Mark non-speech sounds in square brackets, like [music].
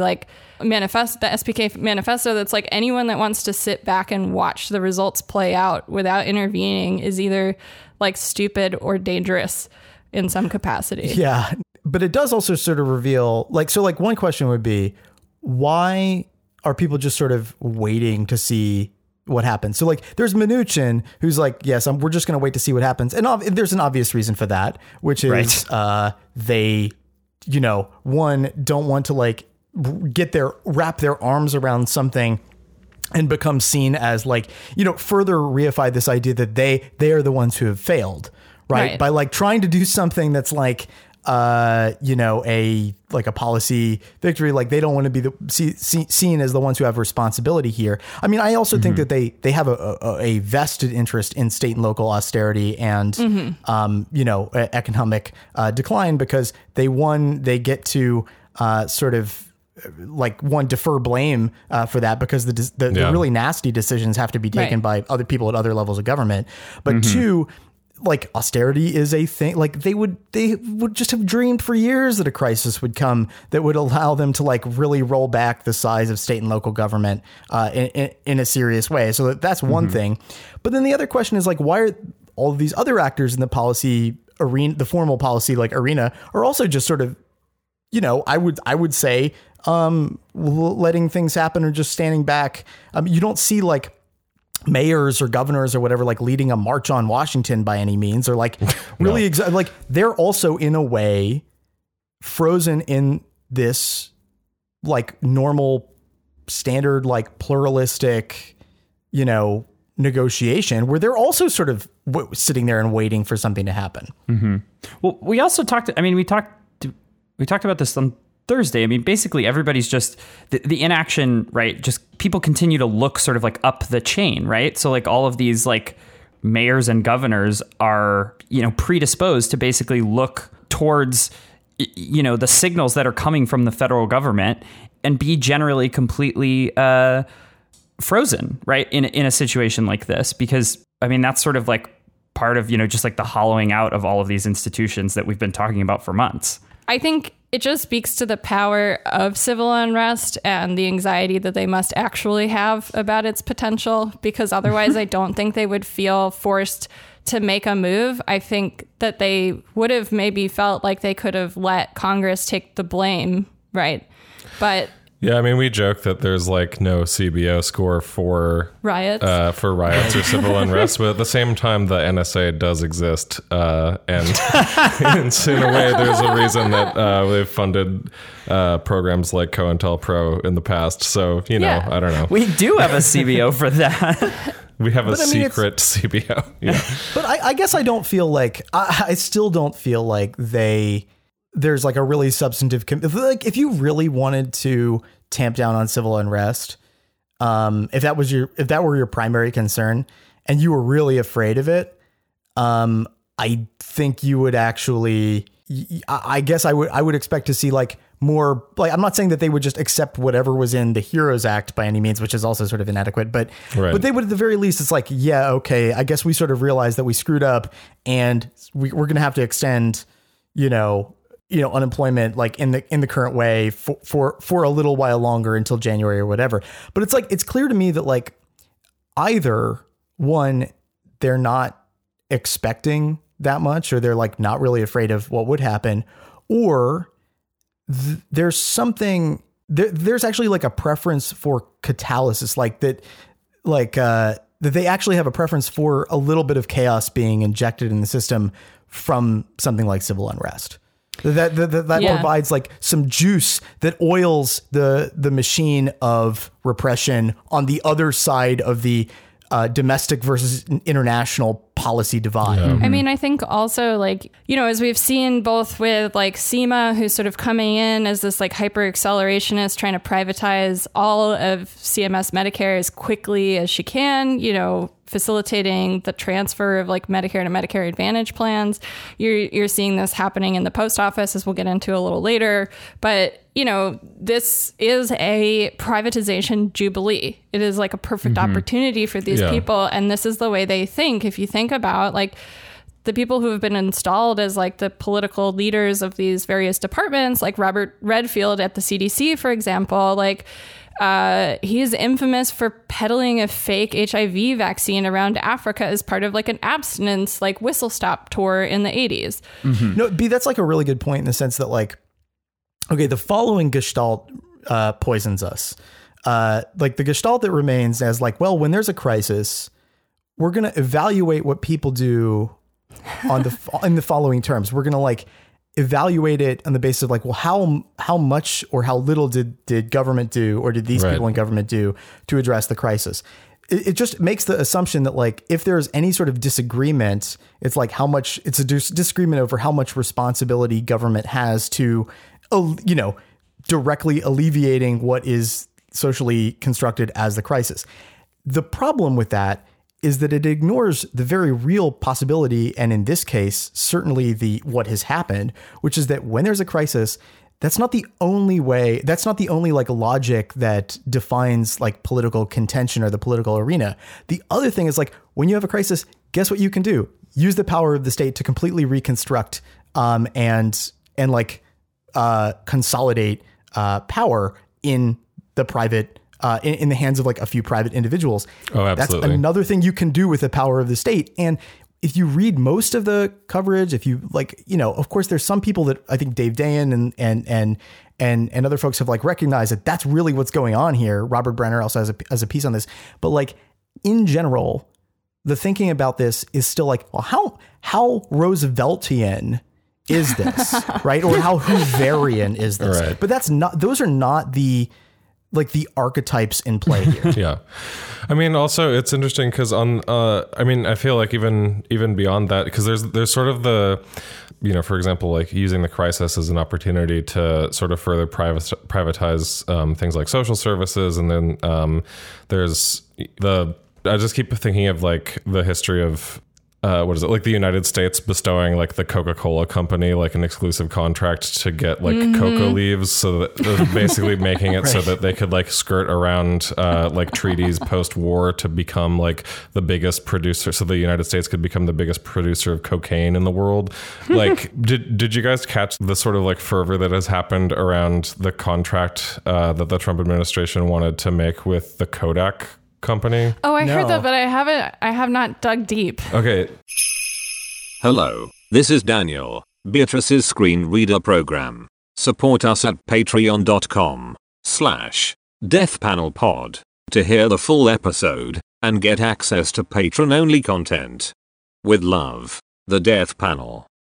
like manifest the SPK manifesto that's like anyone that wants to sit back and watch the results play out without intervening is either like stupid or dangerous in some capacity. Yeah. But it does also sort of reveal like so like one question would be why are people just sort of waiting to see what happens? So like there's Mnuchin who's like yes, I'm, we're just going to wait to see what happens. And ob- there's an obvious reason for that, which is Right. uh they you know, one don't want to like get their wrap their arms around something and become seen as like you know further reify this idea that they they are the ones who have failed right, Right. by like trying to do something that's like uh you know a like a policy victory like they don't want to be the see, see, seen as the ones who have responsibility here. I mean i also think that they they have a, a, a vested interest in state and local austerity and um you know economic uh, decline because they one they get to uh sort of like one defer blame uh, for that because the, the, the really nasty decisions have to be taken Right. by other people at other levels of government. But two, like austerity is a thing. Like they would they would just have dreamed for years that a crisis would come that would allow them to like really roll back the size of state and local government uh, in, in, in a serious way. So that, that's one thing. But then the other question is like why are all of these other actors in the policy arena, the formal policy like arena, are also just sort of you know, I would I would say um, letting things happen or just standing back. Um, you don't see like mayors or governors or whatever like leading a march on Washington by any means or like [laughs] really exa- like they're also in a way frozen in this like normal standard like pluralistic you know negotiation where they're also sort of w- sitting there and waiting for something to happen. Well, we also talked. I mean, we talked. We talked about this on Thursday. I mean, basically, everybody's just the, the inaction, right? Just people continue to look sort of like up the chain, right? So, like all of these like mayors and governors are, you know, predisposed to basically look towards, you know, the signals that are coming from the federal government and be generally completely uh, frozen, right? In in a situation like this, because I mean, that's sort of like part of you know just like the hollowing out of all of these institutions that we've been talking about for months. I think it just speaks to the power of civil unrest and the anxiety that they must actually have about its potential because [laughs] otherwise I don't think they would feel forced to make a move. I think that they would have maybe felt like they could have let Congress take the blame, right? But Yeah, I mean, we joke that there's like no CBO score for riots uh, for riots or civil unrest, but at the same time, the NSA does exist, uh, and [laughs] it's in a way, there's a reason that uh, they've funded uh, programs like COINTELPRO in the past. So you know, Yeah. I don't know. We do have a CBO for that. We have a But I mean, secret CBO. Yeah. But I, I guess I don't feel like I, I still don't feel like they there's like a really substantive com- if, like if you really wanted to tamp down on civil unrest, um, if that was your if that were your primary concern and you were really afraid of it, um, I think you would actually. I guess I would I would expect to see like more like I'm not saying that they would just accept whatever was in the Heroes Act by any means, which is also sort of inadequate, but Right. but they would at the very least it's like yeah okay I guess we sort of realized that we screwed up and we, we're gonna have to extend you know you know unemployment like in the in the current way for for for a little while longer until January or whatever. But it's like it's clear to me that like either one they're not expecting that much or they're like not really afraid of what would happen or th- there's something there, there's actually like a preference for catalysis like that like uh that they actually have a preference for a little bit of chaos being injected in the system from something like civil unrest that that, that, that Yeah. provides like some juice that oils the the machine of repression on the other side of the uh, domestic versus international policy divide. I mean, I think also like, you know, as we've seen both with like Seema, who's sort of coming in as this like hyper accelerationist trying to privatize all of CMS Medicare as quickly as she can, you know, facilitating the transfer of like Medicare to Medicare Advantage plans. You're you're seeing this happening in the post office as we'll get into a little later. But you know, this is a privatization jubilee. It is like a perfect mm-hmm. opportunity for these Yeah. people. And this is the way they think. If you think about like the people who have been installed as like the political leaders of these various departments, like Robert Redfield at the CDC, for example, like uh, he is infamous for peddling a fake HIV vaccine around Africa as part of like an abstinence like whistle stop tour in the 80s. No, B, that's like a really good point in the sense that like, okay, the following gestalt uh, poisons us. Uh, like the gestalt that remains as like, well, when there's a crisis, we're gonna evaluate what people do on the [laughs] in the following terms. We're gonna like evaluate it on the basis of like, well, how how much or how little did did government do or did these Right. people in government do to address the crisis? It, it just makes the assumption that like if there's any sort of disagreement, it's like how much it's a dis- disagreement over how much responsibility government has to, you know, directly alleviating what is socially constructed as the crisis. The problem with that is that it ignores the very real possibility and in this case certainly the what has happened which is that when there's a crisis that's not the only way that's not the only like logic that defines like political contention or the political arena. The other thing is like when you have a crisis guess what you can do? Use the power of the state to completely reconstruct um, and and like uh, consolidate uh, power in the private uh, in, in the hands of like a few private individuals. Oh, absolutely. That's another thing you can do with the power of the state. And if you read most of the coverage, if you like, you know, of course, there's some people that I think Dave Dayen and and and and and other folks have like recognized that that's really what's going on here. Robert Brenner also has a has a piece on this, but like in general, the thinking about this is still like, well, how how Rooseveltian is this, [laughs] right? Or how Hooverian is this? Right. But that's not; those are not the like the archetypes in play here. [laughs] yeah i mean also it's interesting because on uh i mean i feel like even even beyond that because there's there's sort of the you know for example like using the crisis as an opportunity to sort of further private, privatize um, things like social services and then um, there's the i just keep thinking of like the history of uh, what is it like the United States bestowing like the Coca Cola company like an exclusive contract to get like cocoa leaves, so that [laughs] basically making it so that they could like skirt around uh, like treaties [laughs] post war to become like the biggest producer, so the United States could become the biggest producer of cocaine in the world. [laughs] Like, did did you guys catch the sort of like fervor that has happened around the contract uh, that the Trump administration wanted to make with the Kodak company? Oh, I heard No. that, but I haven't. I have not dug deep. Okay, Hello, this is Daniel, Beatrice's screen reader program. Support us at patreon.com slash deathpanelpod to hear the full episode and get access to patron-only content. With love, the Death Panel.